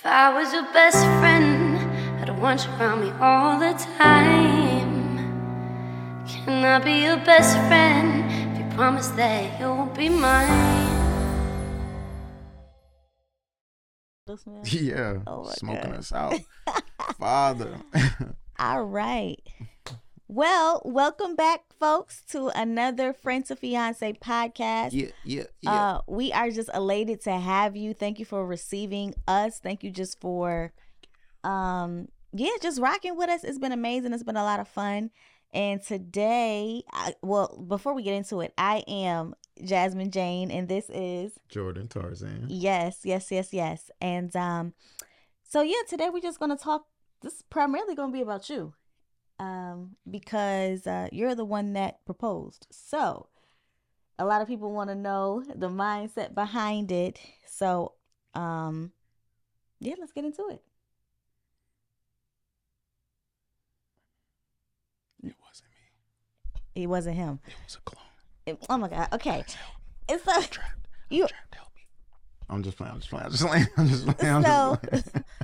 If I was your best friend, I'd want you around me all the time. Can I be your best friend if you promise that you'll be mine? Yeah, Oh smoking God. us out, Father. All right. Well, welcome back, folks, to another Friends to Fiance podcast. yeah, yeah, yeah. Uh, we are just elated to have you. Thank you for receiving us. Thank you just for, um, yeah, just rocking with us. It's been amazing. It's been a lot of fun. And today, I, well, before we get into it, I am Jasmine Jane, and this is Jordan Tarzan. Yes, yes, yes, yes. And um so yeah, today we're just gonna talk this is primarily gonna be about you. Um, because uh you're the one that proposed. So a lot of people want to know the mindset behind it. So um yeah, let's get into it. It wasn't me. It wasn't him. It was a clone. It- oh my god. Okay. It's so I'm trapped. I'm You- trapped. Help me. I'm just playing. I'm just playing. I'm just playing. I'm just playing. I'm So- just playing.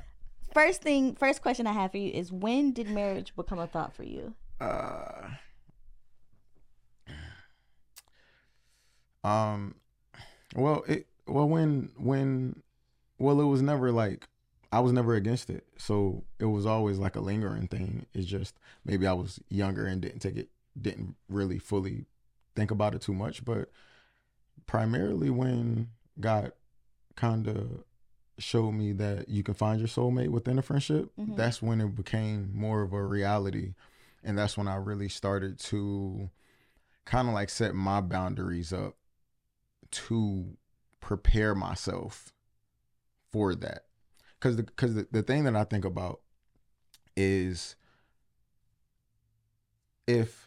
first thing first question I have for you is when did marriage become a thought for you? uh, um, well, it well when when well it was never like I was never against it, so it was always like a lingering thing. It's just maybe I was younger and didn't take it, didn't really fully think about it too much, but primarily when God kind of showed me that you can find your soulmate within a friendship, Mhm. that's when it became more of a reality. And that's when I really started to kind of like set my boundaries up to prepare myself for that. Cause the cause the, the thing that I think about is if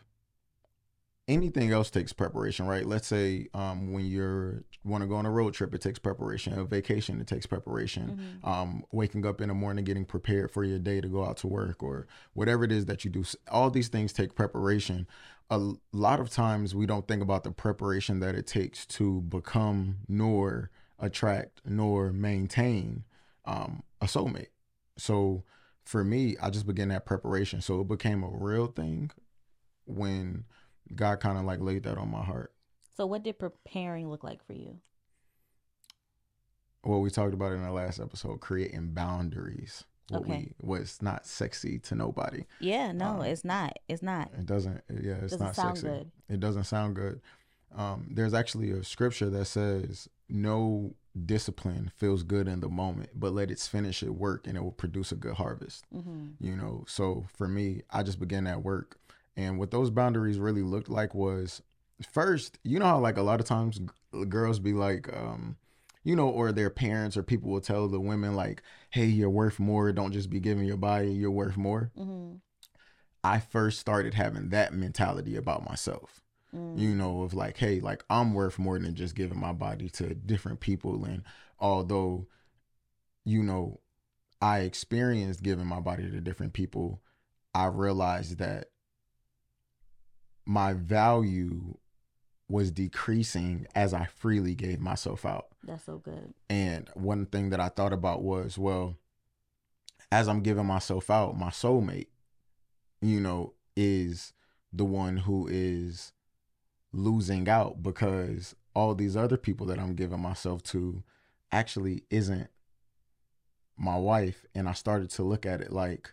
anything else takes preparation, right? Let's say um, when you're want to go on a road trip, it takes preparation. A vacation, it takes preparation. Um, waking up in the morning, getting prepared for your day to go out to work, or whatever it is that you do. All these things take preparation. A lot of times we don't think about the preparation that it takes to become nor attract nor maintain um, a soulmate. So for me, I just began that preparation. So it became a real thing when God kind of like laid that on my heart. So what did preparing look like for you? Well, we talked about it in the last episode, creating boundaries. What Okay. we was not sexy to nobody. Yeah, no, Um, it's not. It's not. It doesn't. Yeah, it's Doesn't not sound sexy. good. It doesn't sound good. Um, there's actually a scripture that says, "No discipline feels good in the moment, but let its finish it work, and it will produce a good harvest." hmm you know so for me i just began that work and what those boundaries really looked like was first you know how like a lot of times girls be like um you know or their parents or people will tell the women like hey you're worth more. Don't just be giving your body you're worth more. Hmm i first started having that mentality about myself. You know of like hey like i'm worth more than just giving my body to different people. And although you know i experienced giving my body to different people i realized that my value was decreasing as i freely gave myself out That's so good. and one thing that I thought about was, well, as I'm giving myself out, my soulmate, you know, is the one who is losing out because all these other people that I'm giving myself to actually isn't my wife. And I started to look at it like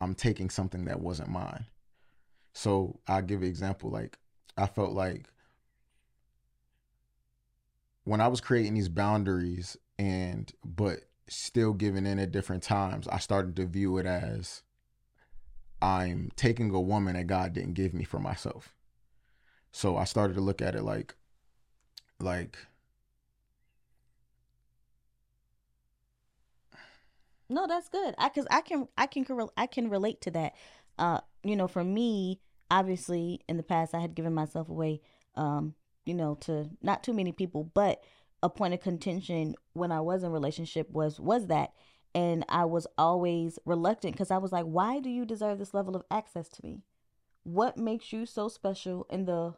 I'm taking something that wasn't mine. So I'll give an example. Like I felt like when I was creating these boundaries and but still giving in at different times, I started to view it as I'm taking a woman that God didn't give me for myself. So I started to look at it like like No, that's good. I cuz I can I can I can relate to that. Uh, you know, for me, obviously in the past I had given myself away um, you know, to not too many people, but a point of contention when I was in relationship was was that and I was always reluctant cuz I was like, "Why do you deserve this level of access to me? What makes you so special in the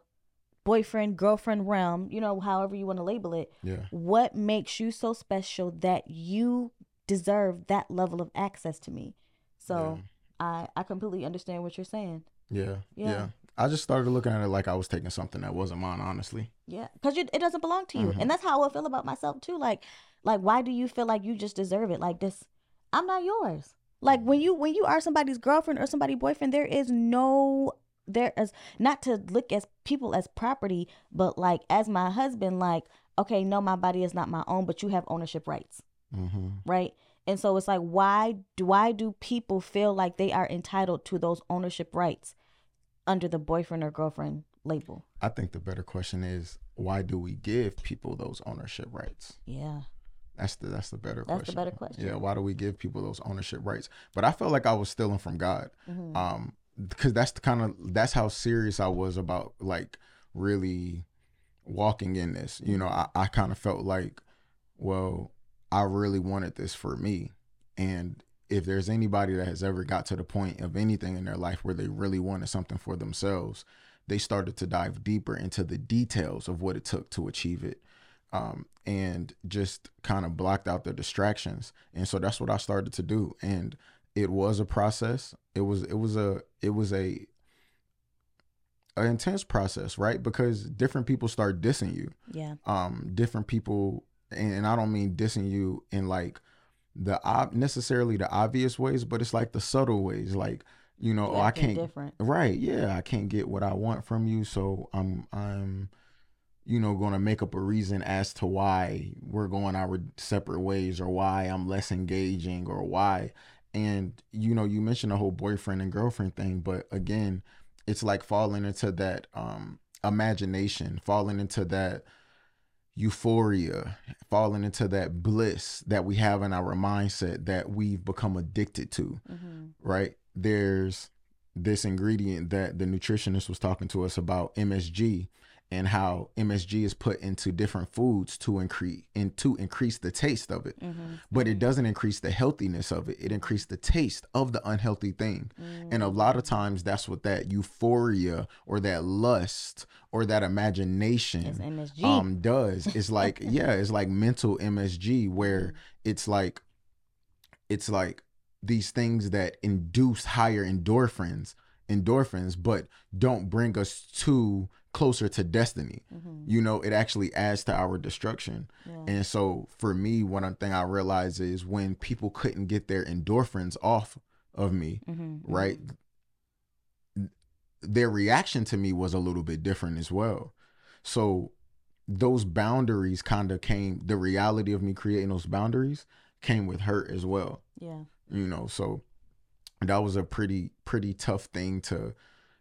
boyfriend girlfriend realm, you know, however you want to label it? yeah. what makes you so special that you deserve that level of access to me. So I I completely understand what you're saying. Yeah, Yeah. yeah. I just started looking at it like I was taking something that wasn't mine, honestly. Yeah, because it doesn't belong to you, Mhm. and that's how I feel about myself too. Like, like why do you feel like you just deserve it? Like this, I'm not yours. Like when you when you are somebody's girlfriend or somebody's boyfriend, there is no there is not to look as people as property, but like as my husband, like okay, no, my body is not my own, but you have ownership rights, Mm-hmm. right? And so it's like why do why do people feel like they are entitled to those ownership rights under the boyfriend or girlfriend label? I think the better question is why do we give people those ownership rights? Yeah, That's the that's the better That's the question. better question. Yeah, why do we give people those ownership rights? But I felt like I was stealing from God. Mhm. Um because that's the kind of that's how serious I was about like really walking in this. You know, I, I kind of felt like, well, I really wanted this for me. And if there's anybody that has ever got to the point of anything in their life where they really wanted something for themselves, they started to dive deeper into the details of what it took to achieve it. Um, and just kind of blocked out the distractions. And so that's what I started to do. And it was a process. It was it was a it was a an intense process, right? Because different people start dissing you yeah. um different people and, and I don't mean dissing you in like the ob- necessarily the obvious ways, but it's like the subtle ways like you know, oh, I can't different. right, yeah, I can't get what I want from you, so I'm I'm you know going to make up a reason as to why we're going our separate ways or why I'm less engaging or why and you know, you mentioned the whole boyfriend and girlfriend thing, but again, it's like falling into that um imagination, falling into that euphoria, falling into that bliss that we have in our mindset that we've become addicted to, hmm right? There's this ingredient that the nutritionist was talking to us about MSG and how MSG is put into different foods to increase and to increase the taste of it. hmm But it doesn't increase the healthiness of it. It increases the taste of the unhealthy thing. And a lot of times that's what that euphoria or that lust or that imagination um does. It's like yeah, it's like mental MSG where it's like it's like these things that induce higher endorphins, endorphins, but don't bring us to closer to destiny. Mhm. You know, it actually adds to our destruction. Yeah. And so for me, one thing I realized is when people couldn't get their endorphins off of me, Mhm. right? Their reaction to me was a little bit different as well. So those boundaries kind of came, the reality of me creating those boundaries came with hurt as well, Yeah. you know. So that was a pretty, pretty tough thing to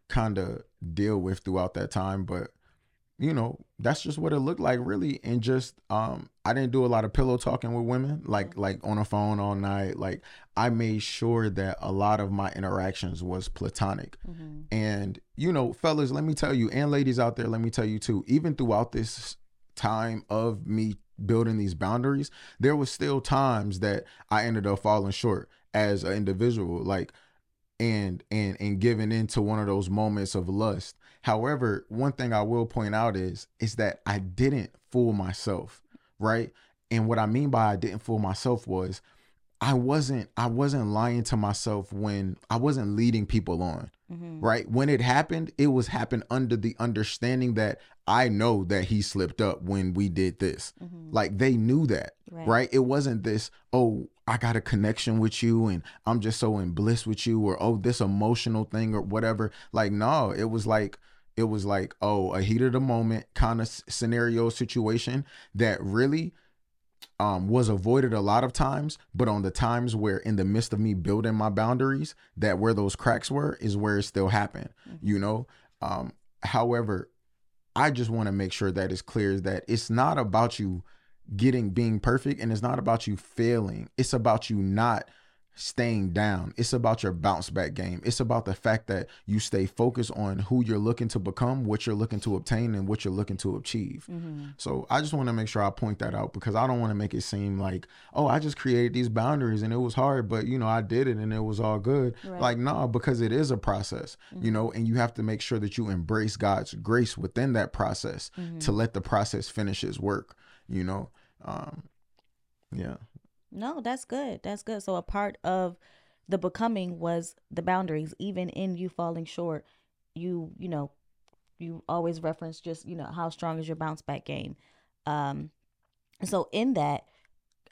kind of deal with throughout that time. But you know, that's just what it looked like really. And just um I didn't do a lot of pillow talking with women, like like on the phone all night. Like I made sure that a lot of my interactions was platonic. hmm And you know, fellas, let me tell you, and ladies out there, let me tell you too, even throughout this time of me building these boundaries, there was still times that I ended up falling short as an individual, like and and and giving into one of those moments of lust. However, one thing I will point out is is that I didn't fool myself, right? And what I mean by I didn't fool myself was I wasn't I wasn't lying to myself when I wasn't leading people on hmm right? When it happened, it was happened under the understanding that I know that he slipped up when we did this. hmm Like they knew that, Right. right? It wasn't this, oh, I got a connection with you and I'm just so in bliss with you, or oh, this emotional thing or whatever. Like, no, it was like, it was like, oh, a heat of the moment kind of scenario situation that really um, was avoided a lot of times, but on the times where in the midst of me building my boundaries, that where those cracks were is where it still happened, you know? Um, however, I just want to make sure that it's clear that it's not about you getting being perfect and it's not about you failing. It's about you not staying down. It's about your bounce back game. It's about the fact that you stay focused on who you're looking to become, what you're looking to obtain, and what you're looking to achieve. hmm So I just want to make sure I point that out because I don't want to make it seem like, oh, I just created these boundaries and it was hard, but you know, I did it and it was all good. Right. Like, no, because it is a process, you know, and you have to make sure that you embrace God's grace within that process to let the process finish its work, you know. Um, yeah. No, that's good. That's good. So a part of the becoming was the boundaries, even in you falling short. You, you know, you always reference just, you know, how strong is your bounce back game. Um, so in that,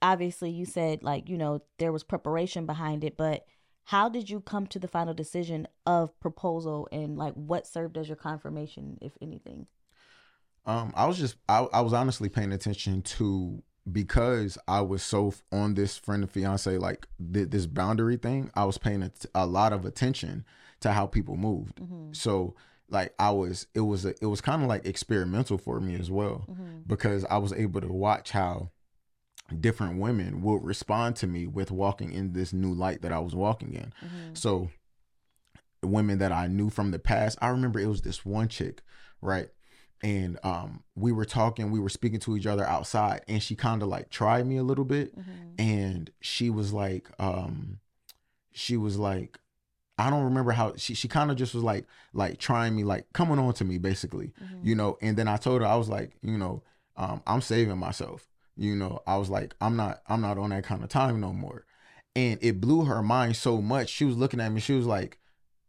obviously you said like, you know, there was preparation behind it, but how did you come to the final decision of proposal and like what served as your confirmation, if anything? Um, I was just I, I was honestly paying attention to because I was so on this friend and fiance like th- this boundary thing. I was paying a, a, lot of attention to how people moved. Mm-hmm. So like I was it was a, it was kind of like experimental for me as well mm-hmm. because I was able to watch how different women would respond to me with walking in this new light that I was walking in. Mm-hmm. So women that I knew from the past, I remember it was this one chick, right? And um we were talking we were speaking to each other outside and she kind of like tried me a little bit mm-hmm. and she was like um she was like I don't remember how she she kind of just was like like trying me like coming on to me basically mm-hmm. you know and then I told her I was like you know um I'm saving myself you know I was like I'm not I'm not on that kind of time no more and it blew her mind so much she was looking at me she was like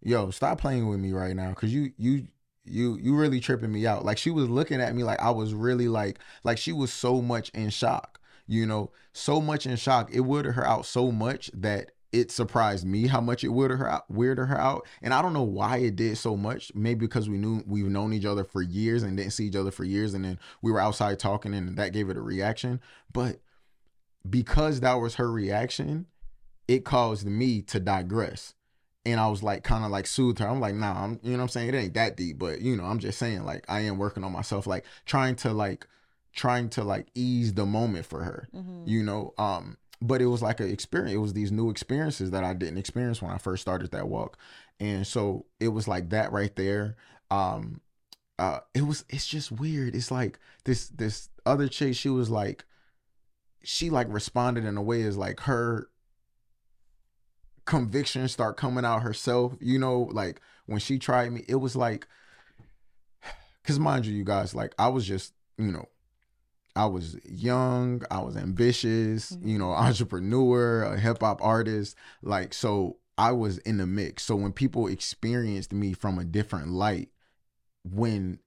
yo stop playing with me right now cuz you you you you really tripping me out. Like she was looking at me like i was really like like she was so much in shock you know? So much in shock. It weirded her out so much that it surprised me how much it weirded her out weirded her out. And i don't know why it did so much. Maybe because we knew we've known each other for years and didn't see each other for years and then we were outside talking and that gave it a reaction. But because that was her reaction it caused me to digress and I was like kind of like soothe her. I'm like, nah, I'm you know I'm saying? It ain't that deep, but you know, I'm just saying like I am working on myself, like trying to like trying to like ease the moment for her. Mm-hmm. You know, um, but it was like an experience. It was these new experiences that I didn't experience when I first started that walk. And so it was like that right there. Um uh it was it's just weird. It's like this this other chick, she was like she like responded in a way as like her conviction start coming out herself. You know, like when she tried me, it was like, because mind you, you guys, like I was just, you know, I was young, I was ambitious, mm-hmm. you know, entrepreneur, a hip hop artist. Like, so I was in the mix. So when people experienced me from a different light, when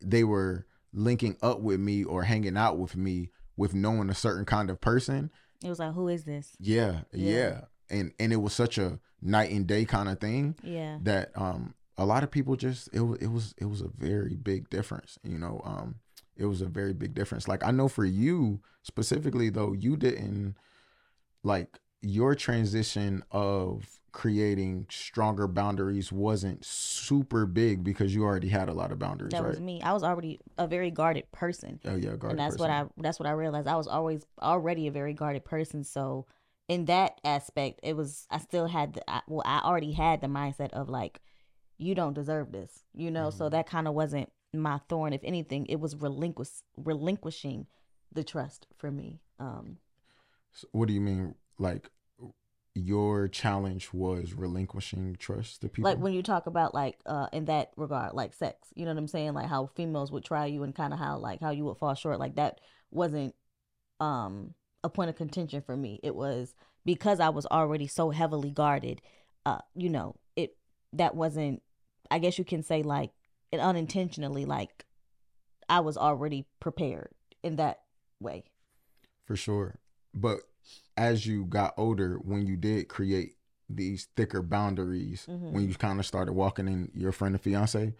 they were linking up with me or hanging out with me with knowing a certain kind of person, it was like, who is this? Yeah, yeah. yeah and and it was such a night and day kind of thing yeah that um a lot of people just it was it was it was a very big difference you know um it was a very big difference like i know for you specifically though you didn't like your transition of creating stronger boundaries wasn't super big because you already had a lot of boundaries. That right? was me. I was already a very guarded person. Oh yeah, guarded. And that's person. what I that's what I realized. I was always already a very guarded person. So in that aspect, it was I still had the I, well, I already had the mindset of like, you don't deserve this, you know. Mm-hmm. So that kind of wasn't my thorn. If anything, it was relinquish relinquishing the trust for me. Um, so what do you mean, like? Your challenge was relinquishing trust to people. Like when you talk about like uh in that regard, like sex, you know what I'm saying? Like how females would try you and kind of how like how you would fall short. Like that wasn't um a point of contention for me. It was because I was already so heavily guarded. Uh, you know, it that wasn't. I guess you can say like it unintentionally. Like I was already prepared in that way. For sure, but as you got older, when you did create these thicker boundaries, mm-hmm. when you kind of started walking in your friend and fiance,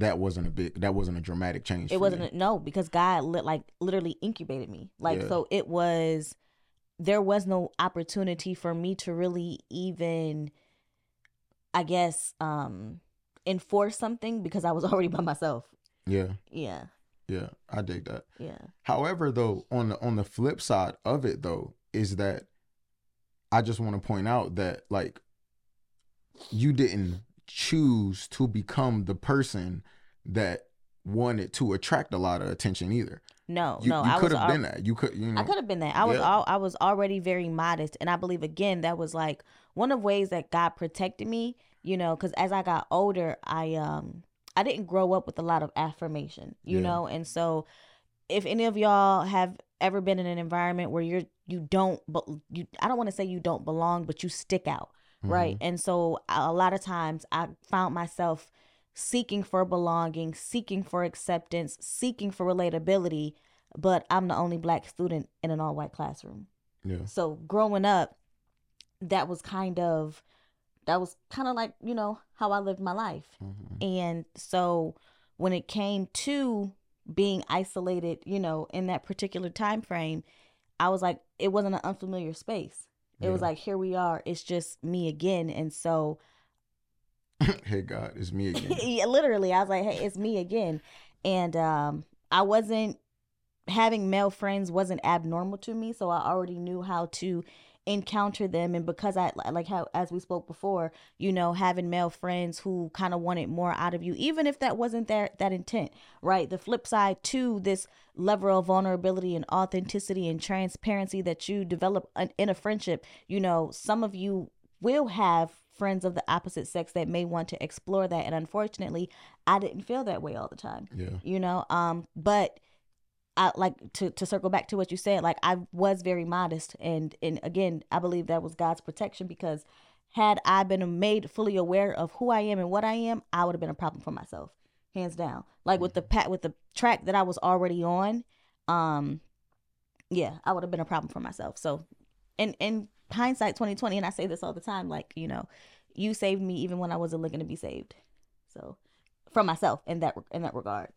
that wasn't a big that wasn't a dramatic change it wasn't a, no because god lit, like literally incubated me. Like yeah. so it was there was no opportunity for me to really even i guess um enforce something because i was already by myself. Yeah. Yeah. Yeah i dig that. Yeah. However though on the on the flip side of it though is that i just want to point out that like you didn't choose to become the person that wanted to attract a lot of attention either. No, you, no, you could have been that. You could, you know, I could have been that. I was, yeah. all, I was already very modest, and I believe again that was like one of ways that God protected me. You know, because as I got older, I um, I didn't grow up with a lot of affirmation. You yeah. know, and so if any of y'all have ever been in an environment where you're you don't but you I don't want to say you don't belong, but you stick out, right? And so a lot of times I found myself seeking for belonging, seeking for acceptance, seeking for relatability, but I'm the only black student in an all white classroom. Yeah. So growing up, that was kind of that was kind of like, you know, how I lived my life. Mhm. And so when it came to being isolated, you know, in that particular time frame, I was like it wasn't an unfamiliar space. It was like here we are, it's just me again. And so hey God, it's me again. yeah, literally i was like hey it's me again and um i wasn't having male friends wasn't abnormal to me so i already knew how to encounter them and because i like how as we spoke before you know having male friends who kind of wanted more out of you even if that wasn't their that intent right the flip side to this level of vulnerability and authenticity and transparency that you develop in a friendship you know some of you will have friends of the opposite sex that may want to explore that and unfortunately i didn't feel that way all the time Yeah. you know um but i like to to circle back to what you said like i was very modest and and again i believe that was god's protection because had i been made fully aware of who i am and what i am i would have been a problem for myself hands down. Like with the pat with the track that i was already on um yeah i would have been a problem for myself. So in in hindsight 2020 and i say this all the time like you know you saved me even when i wasn't looking to be saved. So from myself in that in that regard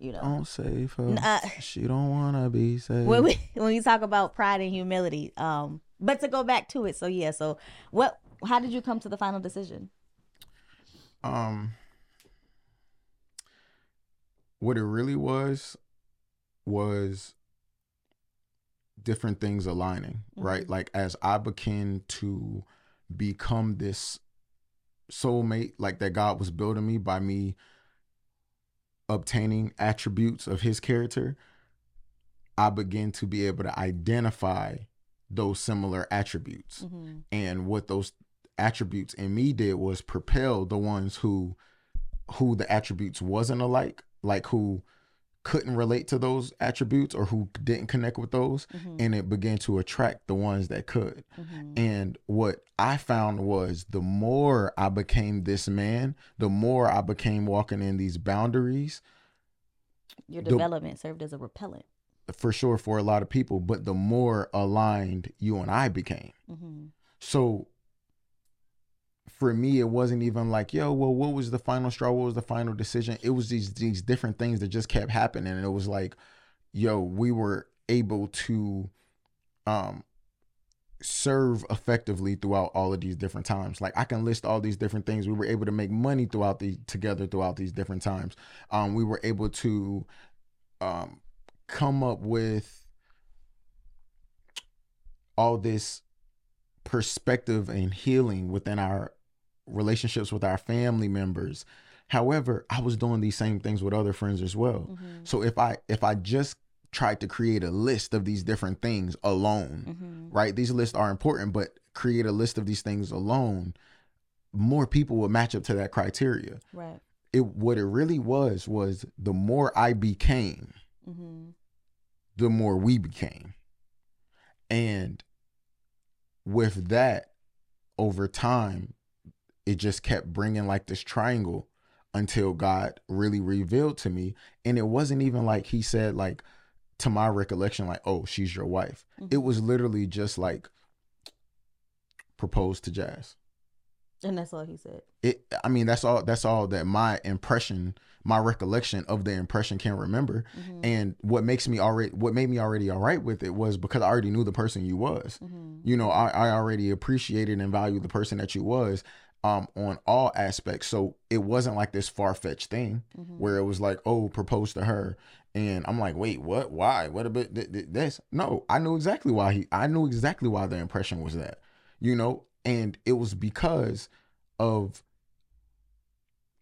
you know Don't save her. Uh, she don't wanna be saved. when we when we talk about pride and humility um but to go back to it so yeah so what how did you come to the final decision um what it really was was different things aligning right Mhm. like as i began to become this soulmate like that god was building me by me obtaining attributes of his character i began to be able to identify those similar attributes mm-hmm. and what those attributes in me did was propel the ones who who the attributes wasn't alike like who couldn't relate to those attributes or who didn't connect with those Mm-hmm. and it began to attract the ones that could Mm-hmm. and what i found was the more i became this man the more i became walking in these boundaries your the- development served as a repellent for sure for a lot of people but the more aligned you and i became mm-hmm. So for me, it wasn't even like, yo, well, what was the final straw? What was the final decision? It was these these different things that just kept happening. And it was like, yo, we were able to um serve effectively throughout all of these different times. Like I can list all these different things. We were able to make money throughout the together throughout these different times. Um, we were able to um come up with all this perspective and healing within our relationships with our family members. However, I was doing these same things with other friends as well. Mm-hmm. So if I if I just tried to create a list of these different things alone, Mm-hmm. right? These lists are important, but create a list of these things alone, more people would match up to that criteria. right It what it really was was the more I became, mm-hmm. the more we became. And with that, over time, it just kept bringing like this triangle until God really revealed to me. And it wasn't even like he said, like, to my recollection, like, oh, she's your wife. It was literally just like proposed to Jazz. and that's all he said It I mean, that's all that's all that my impression, my recollection of the impression can remember. mm-hmm. And what makes me already what made me already all right with it was because I already knew the person you was. Mm-hmm. You know, I, I already appreciated and valued the person that you was um on all aspects. So it wasn't like this far fetched thing Mm-hmm. where it was like, oh, propose to her. And I'm like, wait, what? Why? What about th- th- this? No, I knew exactly why he I knew exactly why the impression was that. You know, and it was because of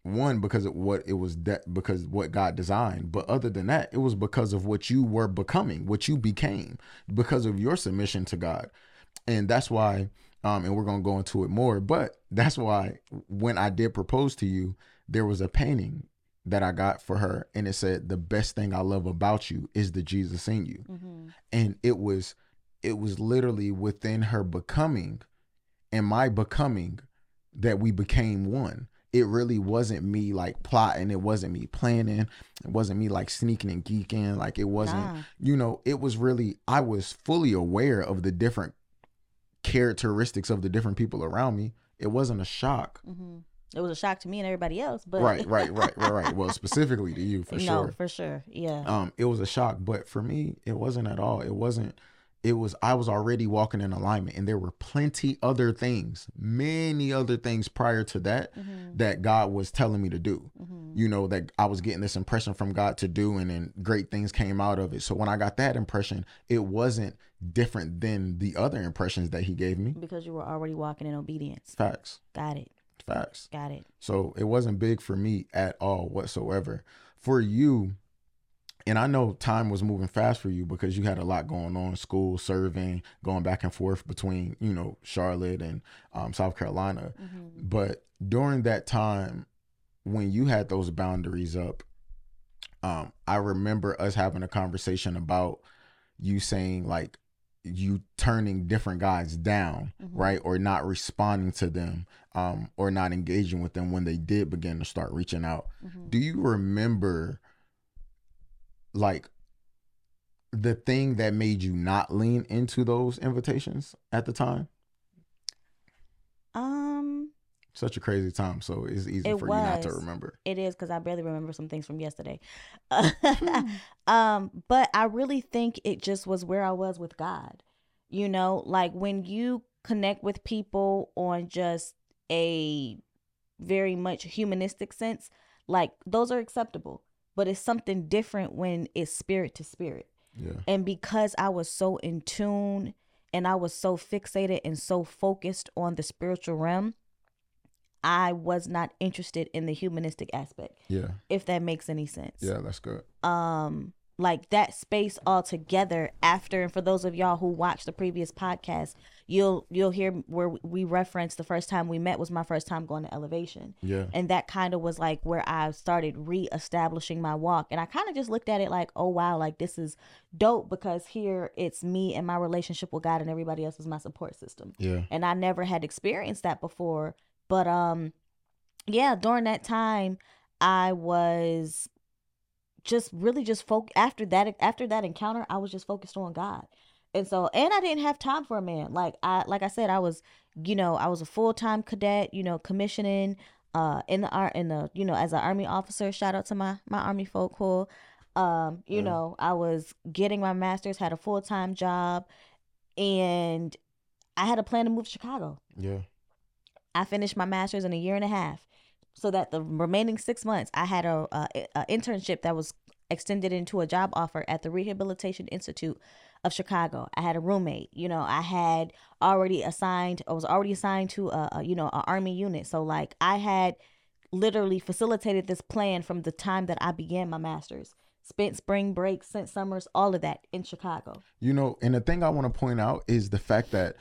one because of what it was that because what God designed but other than that it was because of what you were becoming what you became because of your submission to God and that's why um and we're going to go into it more but that's why when I did propose to you there was a painting that I got for her, and it said, "The best thing I love about you is the Jesus in you," Mm-hmm. and it was, it was literally within her becoming, and my becoming, that we became one. It really wasn't me like plotting. It wasn't me planning. It wasn't me like sneaking and geeking. Like it wasn't, Nah. you know, it was really, I was fully aware of the different characteristics of the different people around me. It wasn't a shock. Mm-hmm. It was a shock to me and everybody else, but Right, right, right, right, right. Well, specifically to you for no, sure. for sure, yeah. Um, it was a shock, but for me, it wasn't at all. It wasn't. It was. I was already walking in alignment, and there were plenty other things, many other things prior to that Mm-hmm. that God was telling me to do. You know that I was getting this impression from God to do, and then great things came out of it. So when I got that impression, it wasn't different than the other impressions that He gave me. because you were already walking in obedience. Facts, Got it. facts. Got it. So it wasn't big for me at all whatsoever. For you, and I know time was moving fast for you because you had a lot going on school, serving, going back and forth between, you know, Charlotte and um, South Carolina. But during that time, when you had those boundaries up, um, I remember us having a conversation about you saying, like, you turning different guys down, right? Or not responding to them, um, or not engaging with them when they did begin to start reaching out. Do you remember like the thing that made you not lean into those invitations at the time? Such a crazy time, so it's easy It for you not to remember. it is because I barely remember some things from yesterday. Hmm. um, but I really think it just was where I was with God. You know, like when you connect with people on just a very much humanistic sense, like those are acceptable. But it's something different when it's spirit to spirit. Yeah. And because I was so in tune and I was so fixated and so focused on the spiritual realm, I was not interested in the humanistic aspect, Yeah. if that makes any sense. Yeah, that's good. Um, like that space altogether after and for those of y'all who watched the previous podcast, you'll you'll hear where we referenced the first time we met was my first time going to elevation Yeah. and that kind of was like where I started re-establishing my walk and I kind of just looked at it like oh wow like this is dope because here it's me and my relationship with God and everybody else is my support system Yeah. and I never had experienced that before but um yeah during that time I was just really just folk after that after that encounter I was just focused on God. And so and I didn't have time for a man. Like I like I said I was you know I was a full-time cadet you know commissioning uh in the art in the you know as an army officer. Shout out to my my army folk cool um you know I was getting my masters had a full-time job and I had a plan to move to Chicago. Yeah. I finished my master's in a year and a half, so that the remaining six months I had a, a, a internship that was extended into a job offer at the Rehabilitation Institute of Chicago. I had a roommate. You know, I had already assigned. I was already assigned to a, a you know a army unit. So like I had literally facilitated this plan from the time that I began my master's. Spent spring breaks, spent summers, all of that in Chicago. You know, and the thing I want to point out is the fact that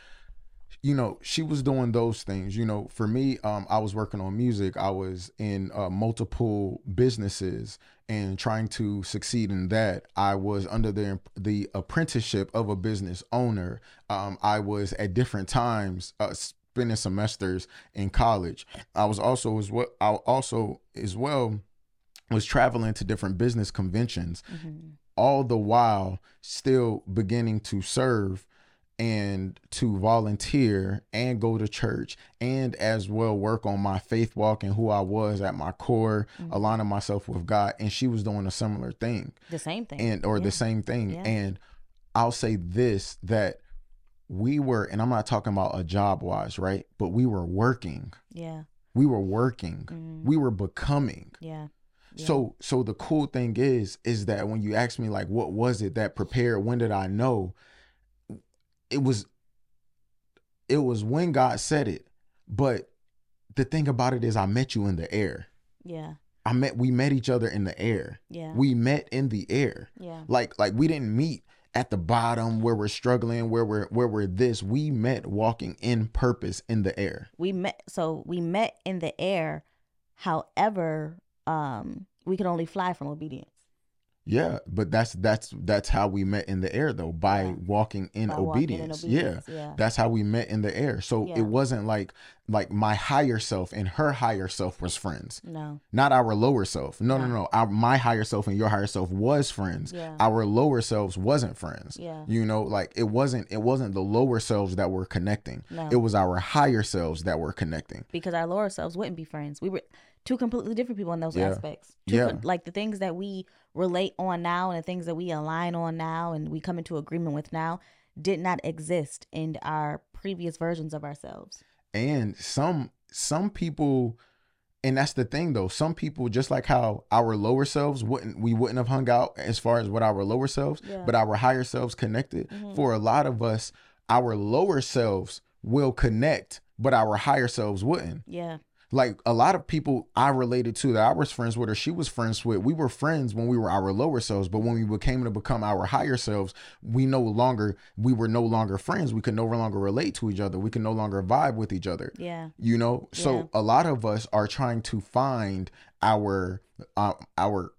you know she was doing those things. You know for me um i was working on music. I was in uh, multiple businesses and trying to succeed in that. I was under the the apprenticeship of a business owner. Um i was at different times uh spending semesters in college. I was also as well i also as well was traveling to different business conventions all the while still beginning to serve and to volunteer and go to church and as well work on my faith walk and who I was at my core, aligning myself with God. And she was doing a similar thing The same thing. and or Yeah. the same thing. Yeah. And I'll say this that we were, and I'm not talking about a job wise, right? But we were working. yeah. We were working. Mhm. We were becoming. Yeah. Yeah. So so the cool thing is is that when you ask me like what was it that prepared when did I know it was it was when God said it but the thing about it is I met you in the air Yeah. I met we met each other in the air Yeah. we met in the air yeah. like like we didn't meet at the bottom where we're struggling where we're where we're this we met walking in purpose in the air we met so we met in the air however um we could only fly from obedience. Yeah, but that's that's that's how we met in the air though by Yeah. walking in By walking in obedience. obedience, Yeah. yeah. That's how we met in the air. So Yeah. it wasn't like like my higher self and her higher self was friends. No. Not our lower self. No, no, No. no. Our, my higher self and your higher self was friends. Yeah. Our lower selves wasn't friends. Yeah. You know, like it wasn't it wasn't the lower selves that were connecting. No. It was our higher selves that were connecting. because our lower selves wouldn't be friends. We were two completely different people in those aspects. Two Yeah. co- like the things that we relate on now and the things that we align on now and we come into agreement with now did not exist in our previous versions of ourselves. and some some people and that's the thing though some people just like how our lower selves wouldn't we wouldn't have hung out as far as what our lower selves Yeah. but our higher selves connected mm-hmm. for a lot of us our lower selves will connect but our higher selves wouldn't Yeah. Like a lot of people I related to that I was friends with or she was friends with, we were friends when we were our lower selves, but when we became to become our higher selves, we no longer we were no longer friends. We could no longer relate to each other. We could no longer vibe with each other. Yeah. You know, so Yeah. a lot of us are trying to find our uh, our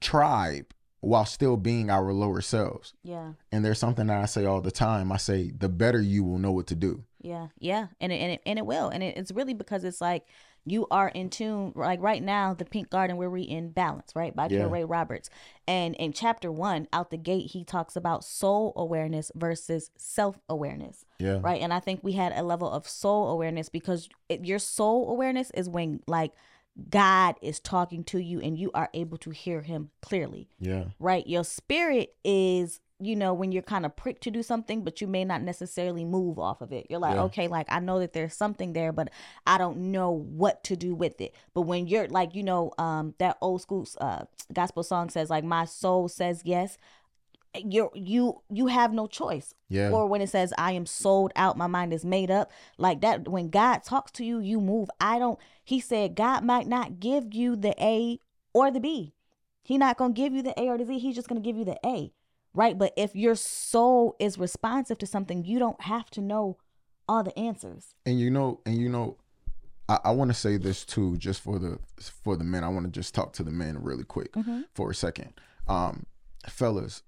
tribe while still being our lower selves. Yeah. And there's something that I say all the time. I say the better you will know what to do. Yeah, yeah, and it, and it and it will, and it, it's really because it's like you are in tune. Like right now, the Pink Garden, where we're reading Balance, right, by Yeah. Ray Roberts, and in chapter one, out the gate, he talks about soul awareness versus self awareness, Yeah. right? And I think we had a level of soul awareness because it, your soul awareness is when like God is talking to you and you are able to hear Him clearly, Yeah. right? Your spirit is, you know, when you're kind of pricked to do something, but you may not necessarily move off of it. You're like, Yeah. okay, like I know that there's something there, but I don't know what to do with it. But when you're like, you know, um, that old school uh gospel song says like, my soul says yes. You're you you have no choice. Yeah. Or when it says I am sold out, my mind is made up. Like that when God talks to you, you move. I don't he said God might not give you the A or the B. He not gonna give you the A or the Z. He's just gonna give you the A, right? But if your soul is responsive to something, you don't have to know all the answers. and you know and you know i, I want to say this too just for the for the men i want to just talk to the men really quick for a second. Um fellas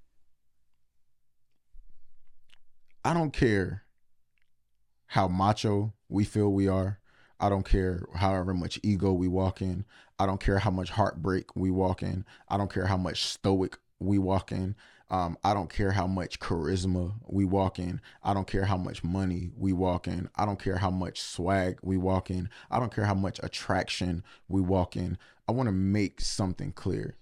i don't care how macho we feel we are. I don't care however much ego we walk in. I don't care how much heartbreak we walk in. I don't care how much stoic we walk in um, I don't care how much charisma we walk in. I don't care how much money we walk in. I don't care how much swag we walk in. I don't care how much attraction we walk in. I want to make something clear.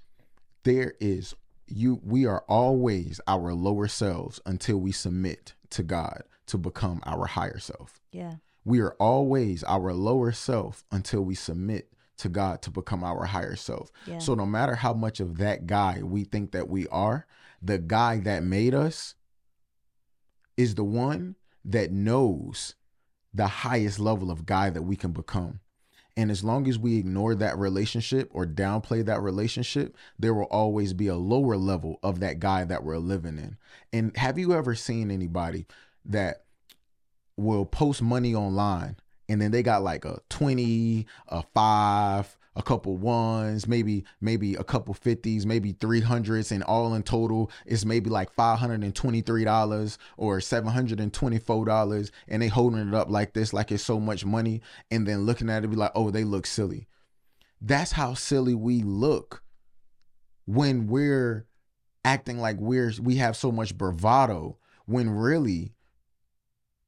There is you we are always our lower selves until we submit to God to become our higher self. Yeah. We are always our lower self until we submit to God to become our higher self. Yeah. So no matter how much of that guy we think that we are, the guy that made us is the one that knows the highest level of guy that we can become. And as long as we ignore that relationship or downplay that relationship, there will always be a lower level of that guy that we're living in. And have you ever seen anybody that will post money online and then they got like a 20, a 5, a couple ones, maybe maybe a couple 50s, maybe 300s and all in total is maybe like $523 or $724 and they holding it up like this like it's so much money and then looking at it be like, "Oh, they look silly." That's how silly we look when we're acting like we're we have so much bravado when really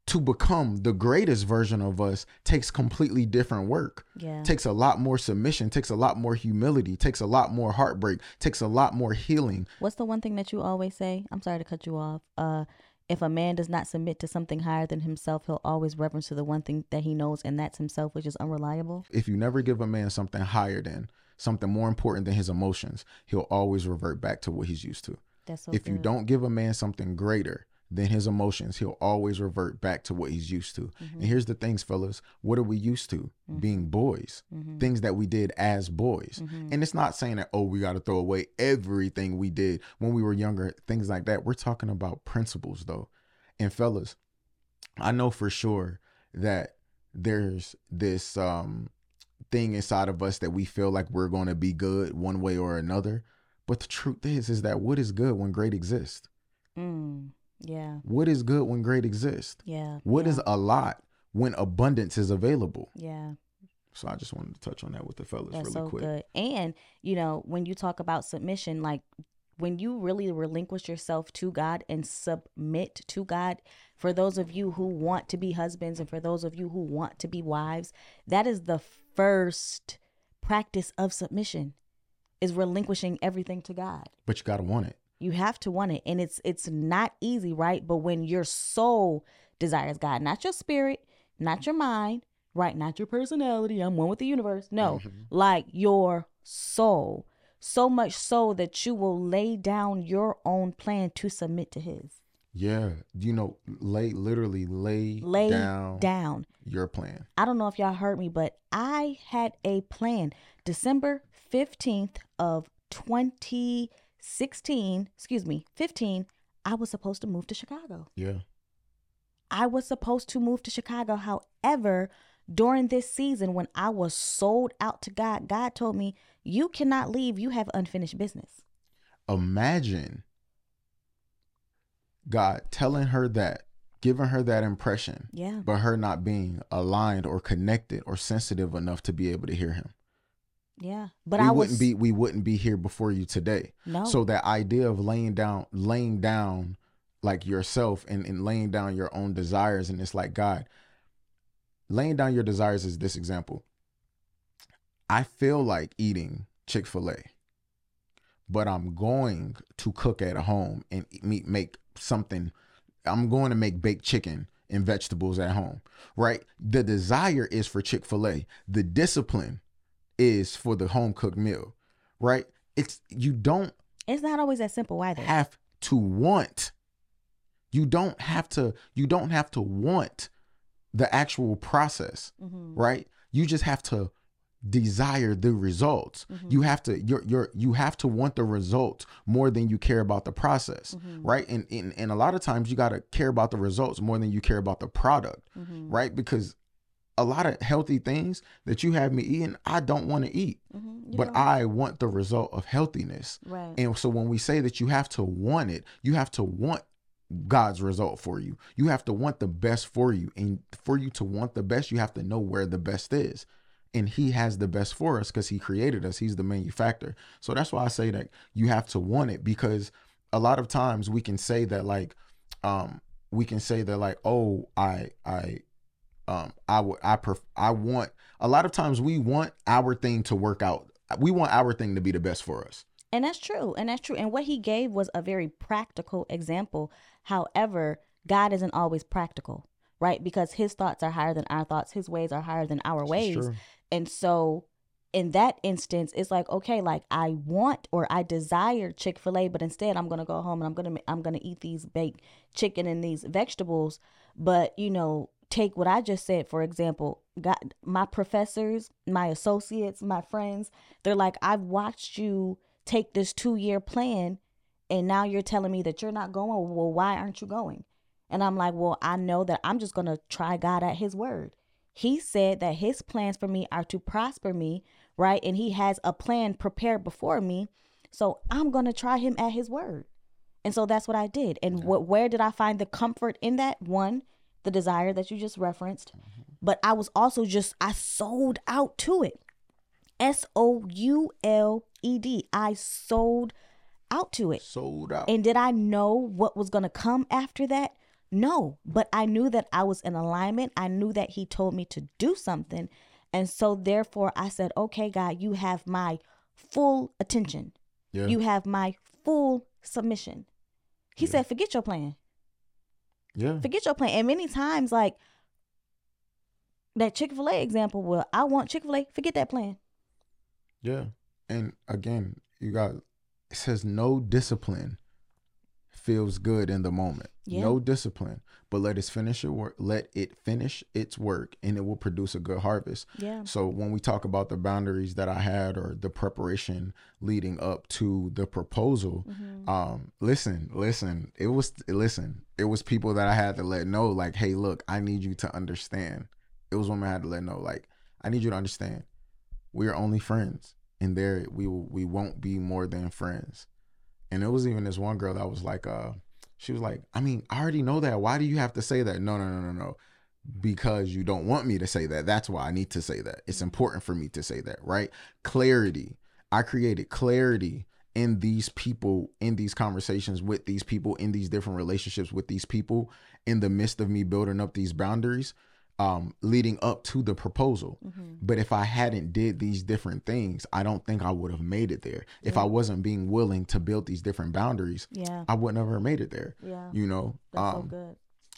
to become the greatest version of us takes completely different work Yeah. takes a lot more submission takes a lot more humility takes a lot more heartbreak takes a lot more healing What's the one thing that you always say? I'm sorry to cut you off. Uh if a man does not submit to something higher than himself, he'll always reference to the one thing that he knows, and that's himself, which is unreliable. if you never give a man something higher than something more important than his emotions he'll always revert back to what he's used to That's so if you don't give a man something greater than his emotions, he'll always revert back to what he's used to. Mm-hmm. And here's the things, fellas. What are we used to? Being boys. Mm-hmm. Things that we did as boys. And it's not saying that, oh, we got to throw away everything we did when we were younger, things like that. We're talking about principles, though. And fellas, I know for sure that there's this um thing inside of us that we feel like we're going to be good one way or another. But the truth is, is that what is good when great exists? Mm, yeah. What is good when great exists? Yeah. What yeah, is a lot when abundance is available? Yeah. So I just wanted to touch on that with the fellas That's really so quick. good. And you know, when you talk about submission, like when you really relinquish yourself to God and submit to God, for those of you who want to be husbands and for those of you who want to be wives, that is the first practice of submission is relinquishing everything to God. But you gotta want it. You have to want it and it's it's not easy, right? But when your soul desires God, not your spirit, not your mind, right? Not your personality. I'm one with the universe. No, mm-hmm. like your soul. So much so that you will lay down your own plan to submit to his. Yeah. You know, lay literally lay, Lay down, down. your plan. I don't know if y'all heard me, but I had a plan. December 15th of 2016, excuse me, 15, I was supposed to move to Chicago. Yeah. I was supposed to move to Chicago. However, during this season, when I was sold out to God, God told me, You cannot leave. You have unfinished business. Imagine God telling her that, giving her that impression, Yeah. but her not being aligned or connected or sensitive enough to be able to hear him. Yeah. But we I wouldn't was be we wouldn't be here before you today. no. So that idea of laying down laying down like yourself and, and laying down your own desires and it's like God laying down your desires is this example. I feel like eating Chick-fil-A, but I'm going to cook at home and eat- meet make something I'm going to make baked chicken and vegetables at home, right? The desire is for Chick-fil-A. The discipline is for the home cooked meal, right? It's you don't it's not always that simple either. have to want. You don't have to you don't have to want the actual process, Mhm. right? You just have to desire the results. Mm-hmm. You have to you're you're you have to want the results more than you care about the process, Mm-hmm. right? And, and and a lot of times you got to care about the results more than you care about the product, Mm-hmm. right? Because a lot of healthy things that you have me eating, I don't want to eat, Mhm. But don't- I want the result of healthiness. right. And so when we say that you have to want it, you have to want God's result for you. You have to want the best for you. And for you to want the best, you have to know where the best is. And he has the best for us because he created us. He's the manufacturer. So that's why I say that you have to want it because a lot of times we can say that like um we can say that like oh I I um I would I pref- I want a lot of times we want our thing to work out. We want our thing to be the best for us. And that's true. And that's true. And what he gave was a very practical example. However, God isn't always practical, right? Because his thoughts are higher than our thoughts, his ways are higher than our ways. And so in that instance, it's like, okay, like I want or I desire Chick-fil-A, but instead I'm gonna go home and I'm gonna I'm gonna eat these baked chicken and these vegetables. But you know, take what I just said, for example, got my professors, my associates, my friends, they're like, I've watched you take this two year plan and now you're telling me that you're not going. Well, why aren't you going? And I'm like, well, I know that I'm just going to try God at his word. He said that his plans for me are to prosper me, right? And he has a plan prepared before me. So I'm going to try him at his word. And so that's what I did. And what where did I find the comfort in that? One, the desire that you just referenced. Mm-hmm. But I was also just I sold out to it. S O U L E D. I sold out to it. Sold out. And did I know what was going to come after that? No, but I knew that I was in alignment. I knew that He told me to do something. And so, therefore, I said, okay, God, you have my full attention. yeah. You have my full submission. He Yeah. said, forget your plan. Yeah. Forget your plan. And many times, like that Chick fil A example, well, I want Chick fil A, forget that plan. Yeah. And again, you got it says no discipline feels good in the moment. Yeah. No discipline, but let it finish it work. Let it finish its work, and it will produce a good harvest. Yeah. So when we talk about the boundaries that I had or the preparation leading up to the proposal, Mm-hmm. um, listen, listen, it was listen, it was people that I had to let know, like, hey, look, I need you to understand. It was women I had to let know, like, I need you to understand. we're only friends, and there we we won't be more than friends. And it was even this one girl that was like, uh, she was like, I mean, I already know that. Why do you have to say that? No, no, no, no, no. Because you don't want me to say that. That's why I need to say that. It's important for me to say that, right? Clarity. I created clarity in these people, in these conversations with these people, in these different relationships with these people, in the midst of me building up these boundaries um leading up to the proposal. Mm-hmm. but if i hadn't did these different things i don't think i would have made it there. Yeah. if i wasn't being willing to build these different boundaries yeah. I would never made it there yeah. you know? That's um, so good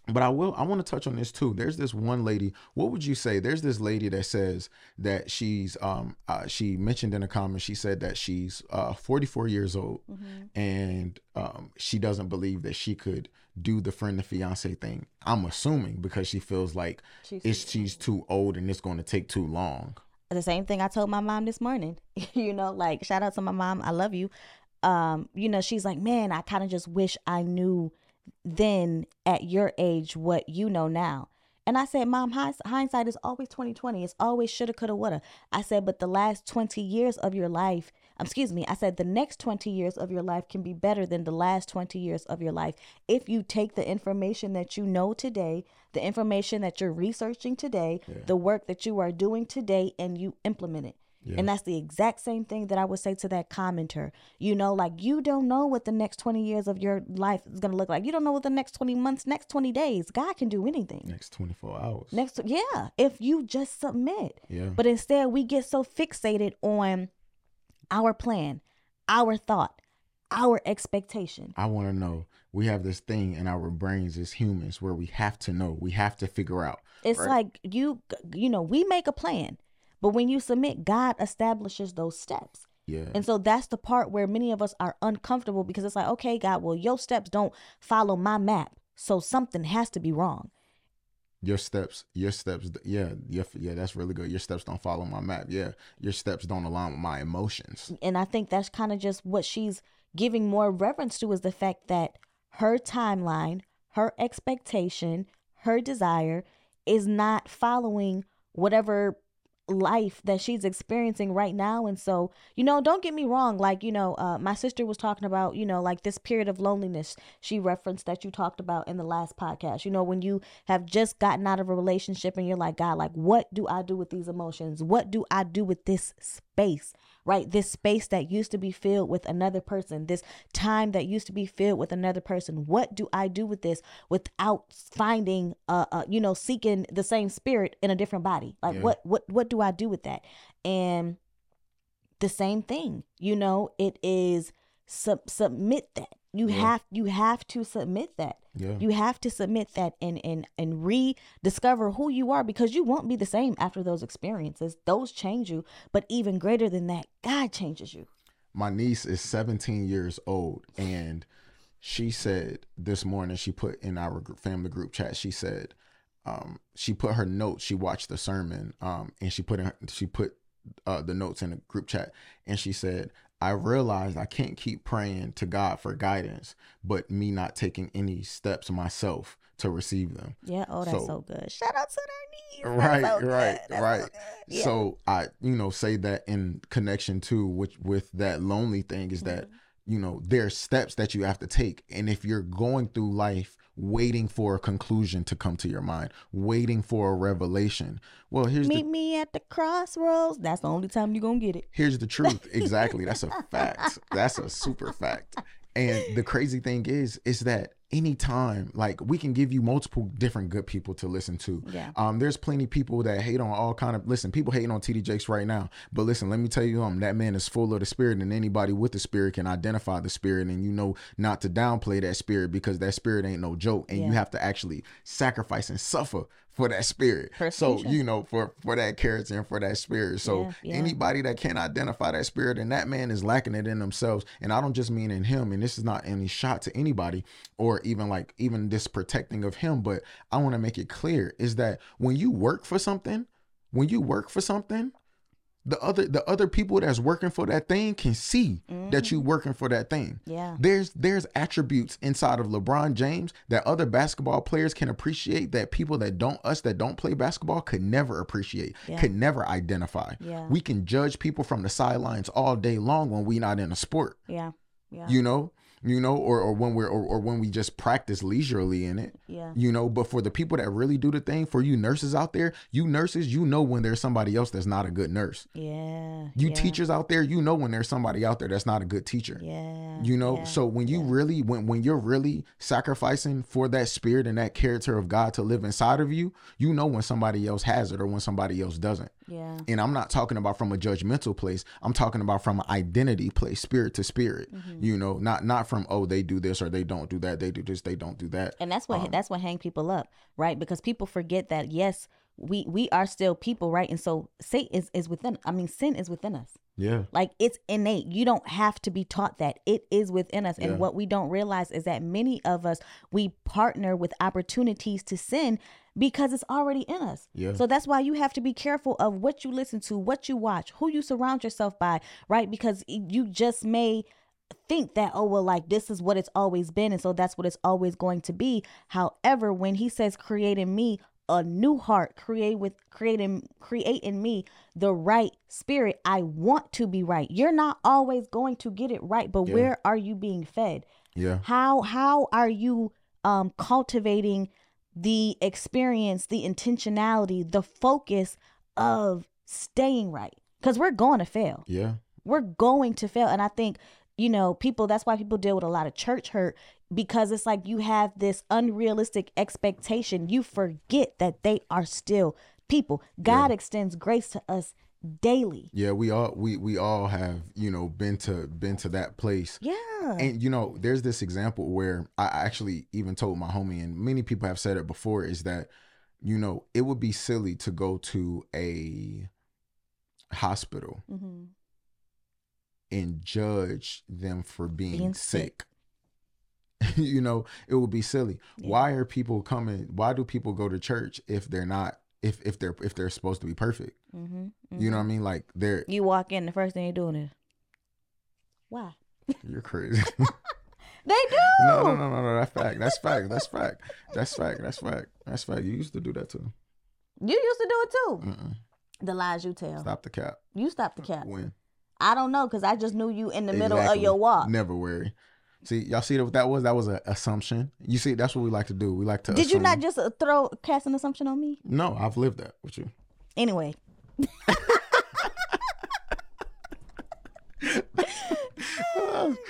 but I will I want to touch on this too. There's this one lady. What would you say? There's this lady that says that she's um uh, she mentioned in a comment she said that she's uh 44 years old mm-hmm. and um she doesn't believe that she could do the friend to fiance thing. I'm assuming because she feels like she's, it's she's too old and it's going to take too long. The same thing I told my mom this morning. you know, like shout out to my mom. I love you. Um, you know, she's like, "Man, I kind of just wish I knew then at your age what you know now. And I said, Mom, hindsight is always 2020. It's always shoulda, coulda, woulda. I said, but the last 20 years of your life, excuse me, I said the next 20 years of your life can be better than the last 20 years of your life if you take the information that you know today, the information that you're researching today, yeah. the work that you are doing today, and you implement it. Yeah. And that's the exact same thing that I would say to that commenter. You know, like you don't know what the next 20 years of your life is going to look like. You don't know what the next 20 months, next 20 days. God can do anything. Next 24 hours. Next yeah, if you just submit. Yeah. But instead we get so fixated on our plan, our thought, our expectation. I want to know. We have this thing in our brains as humans where we have to know. We have to figure out. It's right? like you you know, we make a plan but when you submit, God establishes those steps. Yeah. And so that's the part where many of us are uncomfortable because it's like, okay, God, well, your steps don't follow my map. So something has to be wrong. Your steps, your steps, yeah, yeah, yeah, that's really good. Your steps don't follow my map. Yeah. Your steps don't align with my emotions. And I think that's kind of just what she's giving more reverence to is the fact that her timeline, her expectation, her desire is not following whatever life that she's experiencing right now and so you know don't get me wrong like you know uh, my sister was talking about you know like this period of loneliness she referenced that you talked about in the last podcast. You know when you have just gotten out of a relationship and you're like god like what do i do with these emotions? What do i do with this space right? This space that used to be filled with another person, this time that used to be filled with another person. What do I do with this without finding, uh, uh you know, seeking the same spirit in a different body? Like, yeah. what, what, what do I do with that? And the same thing, you know, it is sub- submit that you yeah. have you have to submit that. Yeah. You have to submit that and and and rediscover who you are because you won't be the same after those experiences. Those change you, but even greater than that, God changes you. My niece is 17 years old and she said this morning she put in our family group chat she said um, she put her notes she watched the sermon um, and she put in she put uh, the notes in the group chat and she said I realized I can't keep praying to God for guidance, but me not taking any steps myself to receive them. Yeah. Oh, that's so, so good. Shout out to their knees. Right, so right, right. So, yeah. so, I, you know, say that in connection to which with that lonely thing is mm-hmm. that you know there's steps that you have to take, and if you're going through life waiting for a conclusion to come to your mind, waiting for a revelation. Well, here's meet the, me at the crossroads. That's the only time you're gonna get it. Here's the truth. exactly. That's a fact. That's a super fact. And the crazy thing is, is that anytime like we can give you multiple different good people to listen to. Yeah. Um there's plenty people that hate on all kind of listen people hating on td jakes right now. But listen let me tell you um that man is full of the spirit and anybody with the spirit can identify the spirit and you know not to downplay that spirit because that spirit ain't no joke. And yeah. you have to actually sacrifice and suffer for that spirit. So you know, for for that character and for that spirit. So yeah, yeah. anybody that can identify that spirit and that man is lacking it in themselves, and I don't just mean in him. And this is not any shot to anybody or even like even this protecting of him, but I want to make it clear is that when you work for something, when you work for something, the other the other people that's working for that thing can see that you working for that thing. Mm-hmm. Yeah. There's there's attributes inside of LeBron James that other basketball players can appreciate that people that don't us that don't play basketball could never appreciate, Yeah. could never identify. Yeah. We can judge people from the sidelines all day long when we not in a sport Yeah. Yeah. you know you know or, or when we're or, or when we just practice leisurely in it Yeah. you know but for the people that really do the thing for you nurses out there you nurses you know when there's somebody else that's not a good nurse Yeah. you yeah, teachers out there you know when there's somebody out there that's not a good teacher Yeah. you know yeah, so when you really when when you're really sacrificing for that spirit and that character of god to live inside of you you know when somebody else has it or when somebody else doesn't Yeah. and I'm not talking about from a judgmental place. I'm talking about from an identity place, spirit to spirit. Mm-hmm. You know, not not from oh they do this or they don't do that. They do this, they don't do that. and that's what Um, that's what hang people up right? Because people forget that yes we we are still people right? And so satan is, is within i mean sin is within us. Yeah. like it's innate. You don't have to be taught that. It is within us. And what we don't realize is that many of us we partner with opportunities to sin because it's already in us. Yeah. so that's why you have to be careful of what you listen to what you watch who you surround yourself by right? Because you just may think that oh well like this is what it's always been and so that's what it's always going to be however when he says create in me a new heart create with creating create in me the right spirit i want to be right you're not always going to get it right but Yeah. where are you being fed Yeah. how how are you um cultivating the experience the intentionality the focus of staying right because we're going to fail Yeah. we're going to fail and i think you know people that's why people deal with a lot of church hurt because it's like you have this unrealistic expectation. You forget that they are still people. God extends grace to us daily. Yeah. We all we we all have you know been to been to that place. yeah. And you know, there's this example where I actually even told my homie, and many people have said it before, is that you know it would be silly to go to a hospital hmm and judge them for being, Being sick. you know, it would be silly. Yeah. Why are people coming? Why do people go to church if they're not if if they're if they're supposed to be perfect? hmm You know what I mean? Like they're you walk in the first thing you're doing is why you're crazy. they do no, no, no, no, no. That's fact. That's fact. That's fact. That's fact. That's fact. That's fact. You used to do that too. you used to do it too Mm-mm. the lies you tell Stop the cap. you stop the cap When i don't know because i just knew you in the middle of your walk Never worry. See, y'all see what that was? That was an assumption. You see, that's what we like to do. We like to. did you not just uh, throw cast an assumption on me No, I've lived that with you. Anyway.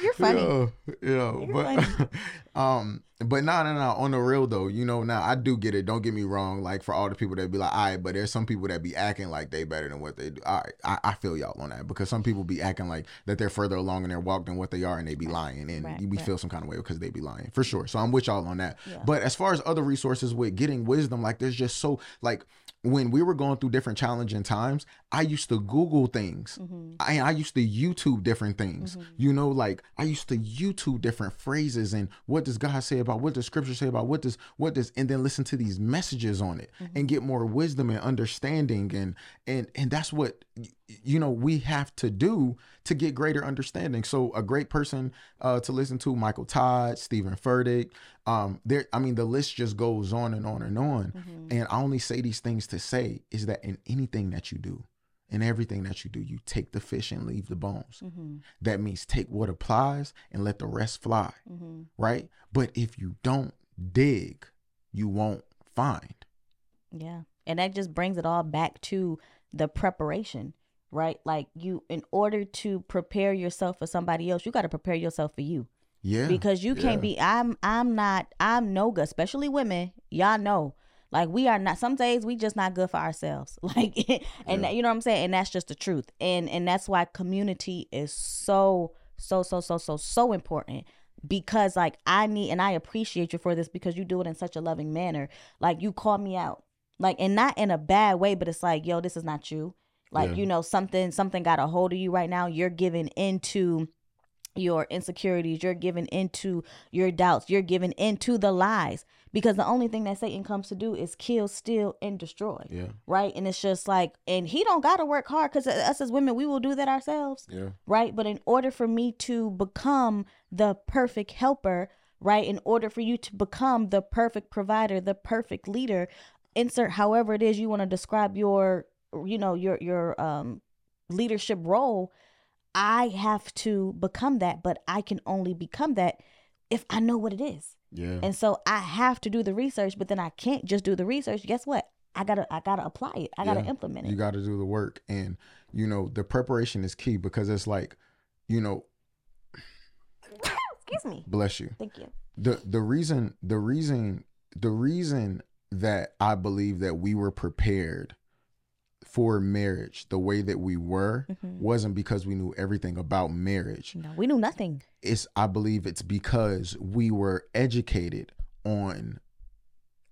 You're funny. Yo, yo, You're but um, but no, no, no. On the real though, you know, now I do get it. Don't get me wrong. Like for all the people that be like, all right, but there's some people that be acting like they better than what they do. All right, I, I feel y'all on that because some people be acting like that they're further along in their walk than what they are, and they be lying, and Right, we right. feel some kind of way because they be lying for sure. So I'm with y'all on that. Yeah. But as far as other resources with getting wisdom, like there's just so like when we were going through different challenging times, I used to Google things. Mm-hmm. I, I used to YouTube different things. You know, like I used to YouTube different phrases and what does God say about what does scripture say about what does what does and then listen to these messages on it Mm-hmm. and get more wisdom and understanding and and and that's what you know we have to do to get greater understanding. So a great person uh to listen to Michael Todd, Steven Furtick, um there I mean the list just goes on and on and on. Mm-hmm. And I only say these things to say is that in anything that you do, in everything that you do, you take the fish and leave the bones. Mm-hmm. That means take what applies and let the rest fly, Mm-hmm. right? But if you don't dig, you won't find. Yeah. And that just brings it all back to the preparation, right? Like you in order to prepare yourself for somebody else, you got to prepare yourself for you. Yeah. Because you can't be I'm I'm not I'm no good, especially women. Y'all know. Like we are not some days we just not good for ourselves. Like and that, you know what I'm saying? And that's just the truth. And and that's why community is so so so so so so important because like I need and I appreciate you for this because you do it in such a loving manner. Like you call me out. Like and not in a bad way, but it's like, yo, this is not you. Like, Yeah. you know, something something got a hold of you right now. You're giving into your insecurities, you're giving into your doubts, you're giving into the lies because the only thing that Satan comes to do is kill, steal, and destroy. Yeah. Right. And it's just like, and he don't got to work hard because us as women, we will do that ourselves. Yeah. Right. But in order for me to become the perfect helper, right, in order for you to become the perfect provider, the perfect leader, insert however it is you want to describe your, you know, your, your, um, leadership role, I have to become that, but I can only become that if I know what it is. Yeah. And so I have to do the research, but then I can't just do the research. Guess what? I gotta I gotta apply it. I gotta Yeah. implement it. You got to do the work, and you know the preparation is key because it's like, you know, Excuse me. bless you. Thank you. the the reason the reason the reason that I believe that we were prepared for marriage the way that we were Mhm. wasn't because we knew everything about marriage. No, we knew nothing. It's I believe it's because we were educated on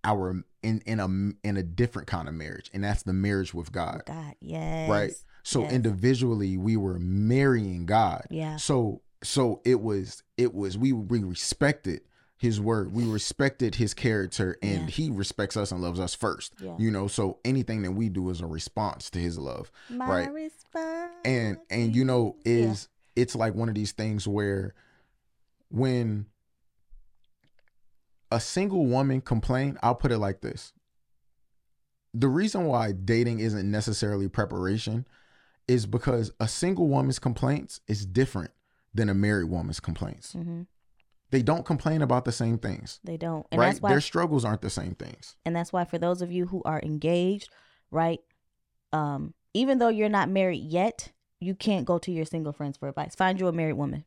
our in in a in a different kind of marriage and that's the marriage with God. God, yes. Right. So yes. individually we were marrying God. Yeah. So so it was it was we we respected his word. We respected his character and Yeah. he respects us and loves us first. Yeah. You know, so anything that we do is a response to his love. My right. response And and you know Yeah. is it's like one of these things where when a single woman complain, I'll put it like this. The reason why dating isn't necessarily preparation is because a single woman's complaints is different than a married woman's complaints. Mm hmm They don't complain about the same things, They don't. And right? that's why Their struggles aren't the same things. and that's why for those of you who are engaged, right? Um, even though you're not married yet, you can't go to your single friends for advice. Find you a married woman.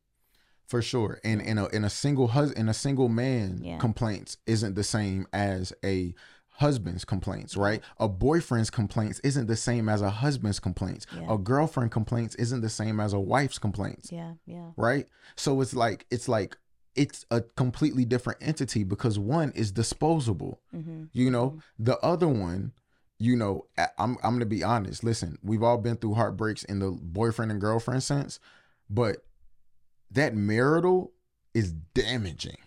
For sure. And in a in a single husband and a single man Yeah. complaints isn't the same as a husband's complaints, right? A boyfriend's complaints isn't the same as a husband's complaints. Yeah. A girlfriend complaints isn't the same as a wife's complaints, Yeah, yeah. right? So it's like it's like it's a completely different entity because one is disposable. Mm-hmm. You know, the other one, you know, I'm I'm gonna be honest. Listen, we've all been through heartbreaks in the boyfriend and girlfriend sense, but that marital is damaging.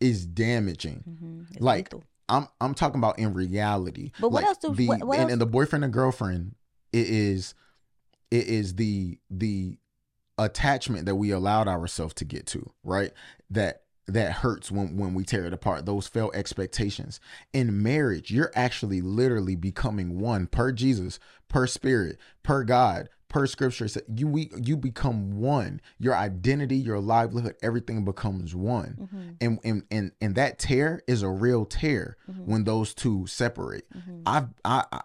Is damaging. Mm-hmm. Like, lethal. I'm I'm talking about in reality. But what else do- the what- what and, else- and the boyfriend and girlfriend it is it is the the attachment that we allowed ourselves to get to, right? That that hurts when when we tear it apart. Those failed expectations. In marriage, you're actually literally becoming one per Jesus, per spirit, per God, per scripture. So you we you become one. Your identity, your livelihood, everything becomes one. Mm-hmm. And and and and that tear is a real tear Mhm. when those two separate. Mm-hmm. I've I I-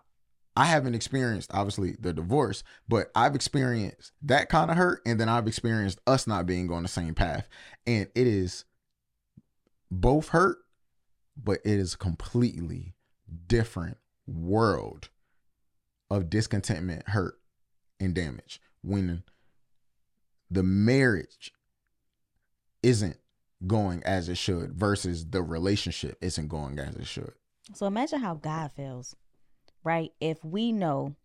I haven't experienced obviously the divorce, but I've experienced that kind of hurt, and then I've experienced us not being on the same path, and it is both hurt, but it is a completely different world of discontentment, hurt, and damage when the marriage isn't going as it should versus the relationship isn't going as it should. So imagine how God feels, right? If we know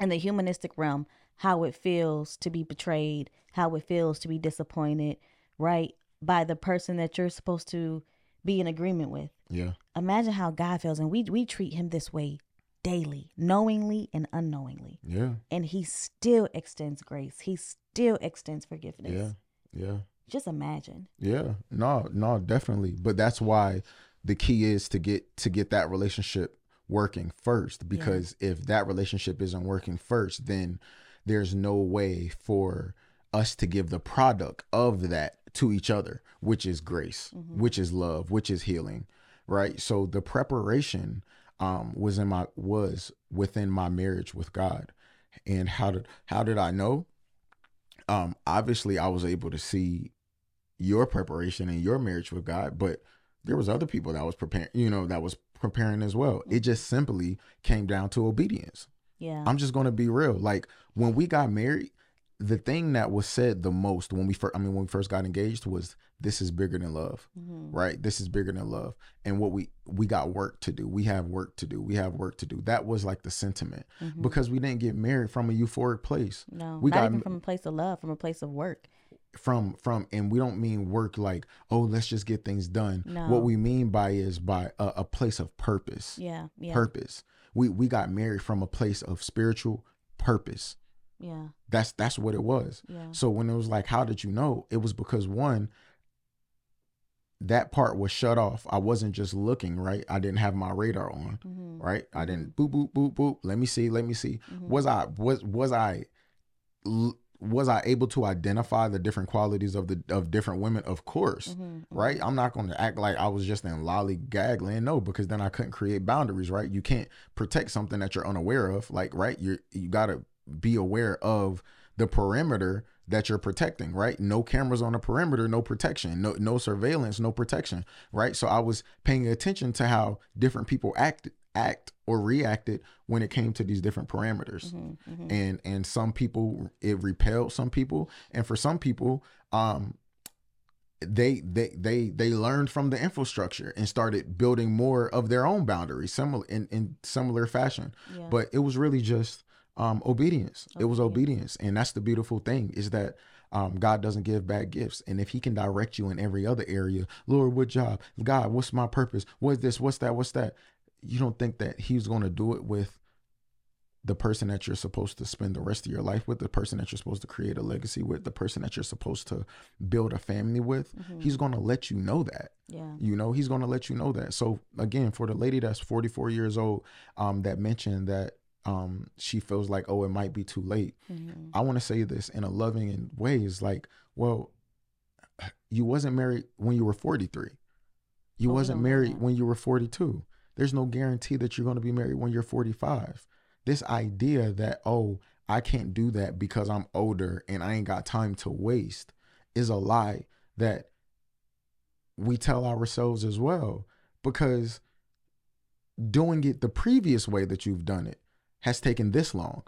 in the humanistic realm how it feels to be betrayed, how it feels to be disappointed, right? By the person that you're supposed to be in agreement with. Yeah. Imagine how God feels. And we we treat him this way daily, knowingly and unknowingly. Yeah. And he still extends grace. He still extends forgiveness. Yeah. Yeah. Just imagine. Yeah. No, no, definitely. But that's why the key is to get to get that relationship working first because if that relationship isn't working first, then there's no way for us to give the product of that to each other, which is grace, which is love, which is healing, right? So the preparation um was in my was within my marriage with God. And how did how did I know? Um obviously I was able to see your preparation and your marriage with God, but there was other people that was preparing, you know, that was preparing as well. It just simply came down to obedience. Yeah. I'm just going to be real. Like when we got married, the thing that was said the most when we first, I mean, when we first got engaged was, "This is bigger than love," Mm-hmm. right? This is bigger than love, and what we we got work to do. We have work to do. We have work to do. That was like the sentiment Mm-hmm. because we didn't get married from a euphoric place. No, we not got even from a place of love, from a place of work. From from and we don't mean work like oh let's just get things done. No. what we mean by is by a, a place of purpose. Yeah, yeah, purpose. We we got married from a place of spiritual purpose. Yeah, that's that's what it was. Yeah. so when it was like how did you know? It was because one that part was shut off. I wasn't just looking right? I didn't have my radar on Mm-hmm. right? I didn't boop boop boop boop. Let me see let me see. Was i was was i l- was i able to identify the different qualities of the of different women? Of course Mm-hmm. right? I'm not going to act like i was just in lollygag land no because then i couldn't create boundaries right? You can't protect something that you're unaware of like right? You you got to be aware of the perimeter that you're protecting right? No cameras on the perimeter no protection no no surveillance no protection right? So i was paying attention to how different people act act or reacted when it came to these different parameters Mm-hmm. and and some people it repelled some people and for some people um they they they they learned from the infrastructure and started building more of their own boundaries similar in in similar fashion Yeah. but it was really just um obedience it was Obedience. obedience and that's the beautiful thing is that um, God doesn't give bad gifts. And if he can direct you in every other area, Lord, what job? God, what's my purpose? What's this? What's that? What's that? You don't think that he's going to do it with the person that you're supposed to spend the rest of your life with, the person that you're supposed to create a legacy with, the person that you're supposed to build a family with. He's going to let you know that. yeah, You know, he's going to let you know that. So again, for the lady that's 44 years old, um, that mentioned that um she feels like, oh, it might be too late. Mm-hmm. I want to say this in a loving and ways, like, well, you wasn't married when you were 43. You Oh, wasn't married when you were 42. There's no guarantee that you're going to be married when you're 45. This idea that, oh, I can't do that because I'm older and I ain't got time to waste is a lie that we tell ourselves as well because doing it the previous way that you've done it has taken this long,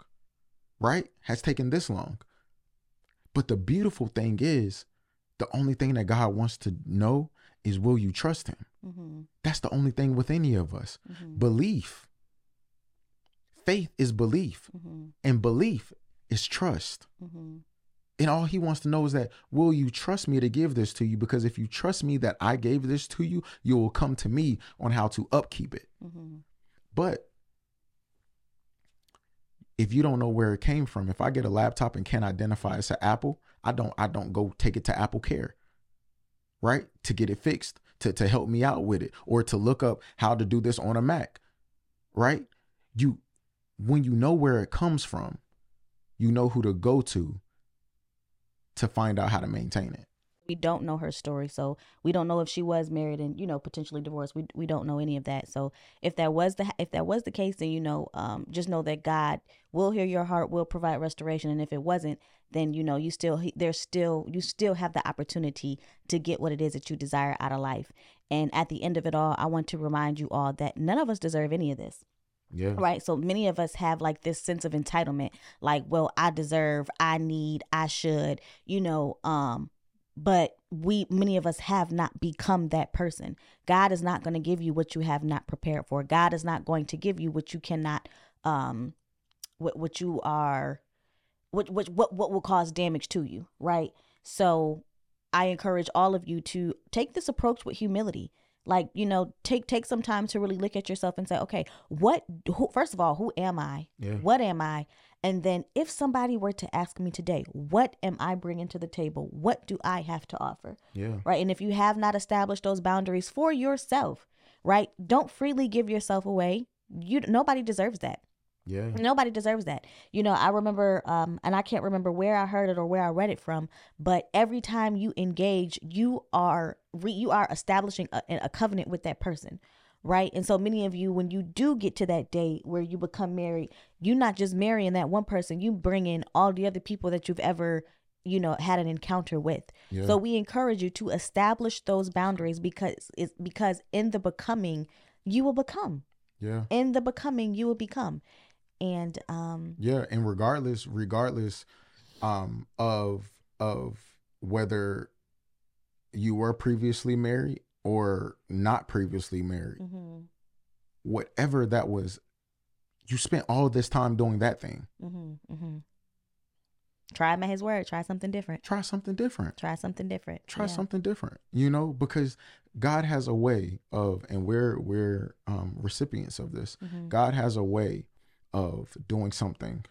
right? Has taken this long. But the beautiful thing is, the only thing that God wants to know is will you trust him? Mm-hmm. That's the only thing with any of us. Mm-hmm. Belief. Faith is belief, Mm-hmm. and belief is trust. Mm-hmm. And all he wants to know is that, will you trust me to give this to you? Because if you trust me that I gave this to you, you will come to me on how to upkeep it. Mm-hmm. But if you don't know where it came from, if I get a laptop and can't identify it's an Apple, I don't I don't go take it to Apple Care. Right? To get it fixed, to, to help me out with it, or to look up how to do this on a Mac. Right? You when you know where it comes from, you know who to go to to find out how to maintain it. We don't know her story so we don't know if she was married and you know potentially divorced. We, we don't know any of that. So if that was the if that was the case then you know um just know that god will hear your heart will provide restoration. And if it wasn't then you know you still there's still you still have the opportunity to get what it is that you desire out of life. And at the end of it all i want to remind you all that none of us deserve any of this. Yeah. right? So many of us have like this sense of entitlement like well i deserve i need i should you know um but we many of us have not become that person. God is not going to give you what you have not prepared for. God is not going to give you what you cannot um what what you are what what what, what will cause damage to you right? So i encourage all of you to take this approach with humility like you know take take some time to really look at yourself and say okay what who, first of all who am i? Yeah. what am i? And then if somebody were to ask me today what am i bringing to the table? What do i have to offer? Yeah. right? And if you have not established those boundaries for yourself right don't freely give yourself away. You nobody deserves that Yeah. Nobody deserves that. You know, I remember, um, and I can't remember where I heard it or where I read it from, but every time you engage, you are re- you are establishing a, a covenant with that person, right? And so many of you, when you do get to that day where you become married, you're not just marrying that one person; you bring in all the other people that you've ever, you know, had an encounter with. Yeah. So we encourage you to establish those boundaries because it's because in the becoming, you will become. Yeah. In the becoming, you will become. And um Yeah, and regardless, regardless, um of of whether you were previously married or not previously married Mm-hmm. whatever that was you spent all this time doing that thing Mm-hmm. Mm-hmm. Try him at his word. Try something different. try something different Try something different. try Yeah. something different you know because god has a way of and we're we're um recipients of this Mhm. god has a way of doing something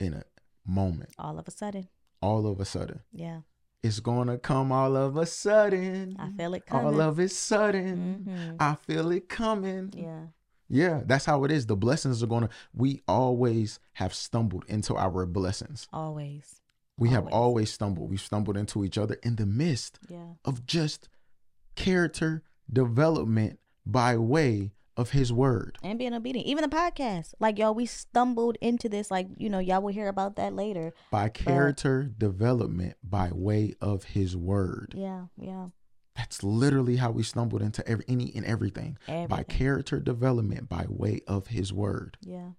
in a moment All of a sudden. all of a sudden Yeah. it's gonna come all of a sudden I feel it coming. all of a sudden Mhm. i feel it coming Yeah. yeah that's how it is the blessings are gonna we always have stumbled into our blessings Always. we have Always. always stumbled we've stumbled into each other in the midst Yeah. of just character development by way of his word. And being obedient. Even the podcast. Like y'all, we stumbled into this. Like, you know, y'all will hear about that later. By character development by way of his word. Yeah. Yeah. That's literally how we stumbled into every any and everything. By character development by way of his word. Yeah.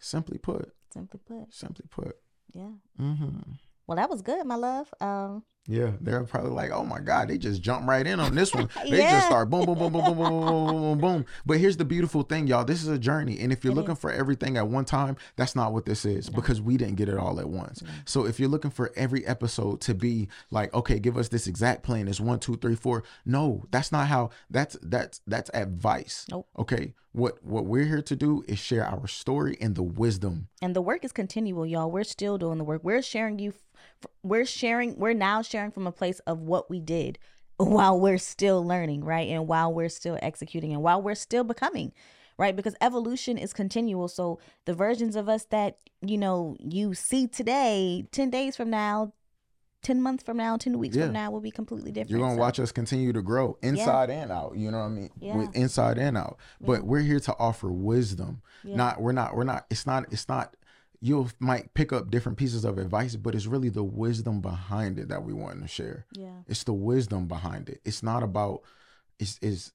Simply put, Simply put. simply put. Yeah. mm-hmm Well, that was good, my love. Um, Yeah, they're probably like, "Oh my God!" They just jump right in on this one. They Yeah. just start boom, boom, boom, boom, boom, boom, boom, boom, boom. But here's the beautiful thing, y'all. This is a journey, and if you're It looking is. for everything at one time, that's not what this is because we didn't get it all at once. So if you're looking for every episode to be like, okay, give us this exact plan, it's one, two, three, four. No, that's not how. That's that's that's advice. Nope. Okay, what what we're here to do is share our story and the wisdom. and the work is continual, y'all. We're still doing the work. We're sharing you. We're sharing. We're now sharing from a place of what we did while we're still learning, right? And while we're still executing, and while we're still becoming, right? Because evolution is continual. So the versions of us that you know you see today, ten days from now, ten months from now, ten weeks Yeah. from now, will be completely different. You're gonna So, watch us continue to grow inside and out. You know what I mean? Yeah. With inside and out. But we're here to offer wisdom. Yeah. Not we're not we're not it's not it's not you might pick up different pieces of advice, but it's really the wisdom behind it that we want to share. Yeah. It's the wisdom behind it. It's not about it's is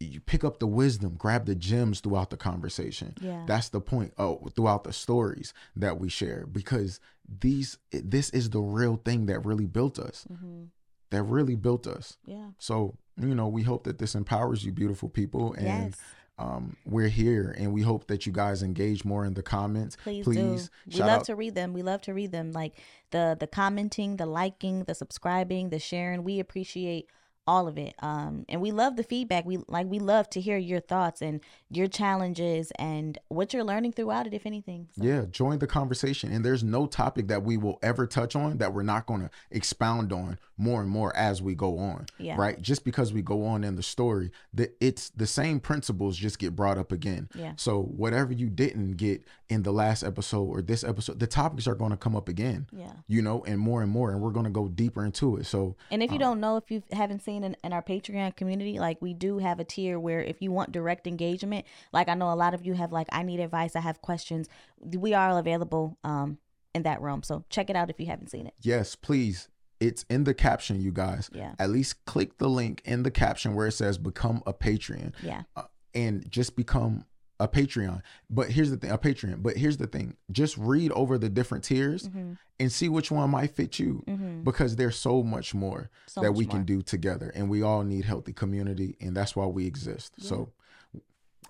you pick up the wisdom, grab the gems throughout the conversation. Yeah. That's the point. Oh, throughout the stories that we share, because these this is the real thing that really built us. hmm That really built us. Yeah. So you know, we hope that this empowers you, beautiful people, and yes. Um, we're here, and we hope that you guys engage more in the comments. Please, Please, do. We love out- to read them. We love to read them. Like the the commenting, the liking, the subscribing, the sharing. We appreciate all of it. Um, and we love the feedback. We like we love to hear your thoughts and your challenges and what you're learning throughout it, if anything. So, Yeah, join the conversation. And there's no topic that we will ever touch on that we're not going to expound on more and more as we go on. Yeah. Right? Just because we go on in the story, that it's the same principles just get brought up again. Yeah. So whatever you didn't get in the last episode or this episode, the topics are going to come up again. Yeah. You know, and more and more, and we're going to go deeper into it. So And if you Um, don't know, if you haven't seen in, in our Patreon community, like we do have a tier where if you want direct engagement, like I know a lot of you have like, I need advice, I have questions. We are available um in that realm. So check it out if you haven't seen it. yes, please. It's in the caption, you guys. Yeah. At least click the link in the caption where it says become a Patreon. Yeah. uh, and just become a Patreon. But here's the thing, a Patreon. But here's the thing, just read over the different tiers Mm-hmm. and see which one might fit you Mm-hmm. because there's so much more So that much we more. can do together and we all need healthy community and that's why we exist. So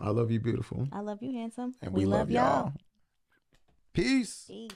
I love you beautiful I love you, handsome. and we, love, y'all. Peace. Peace.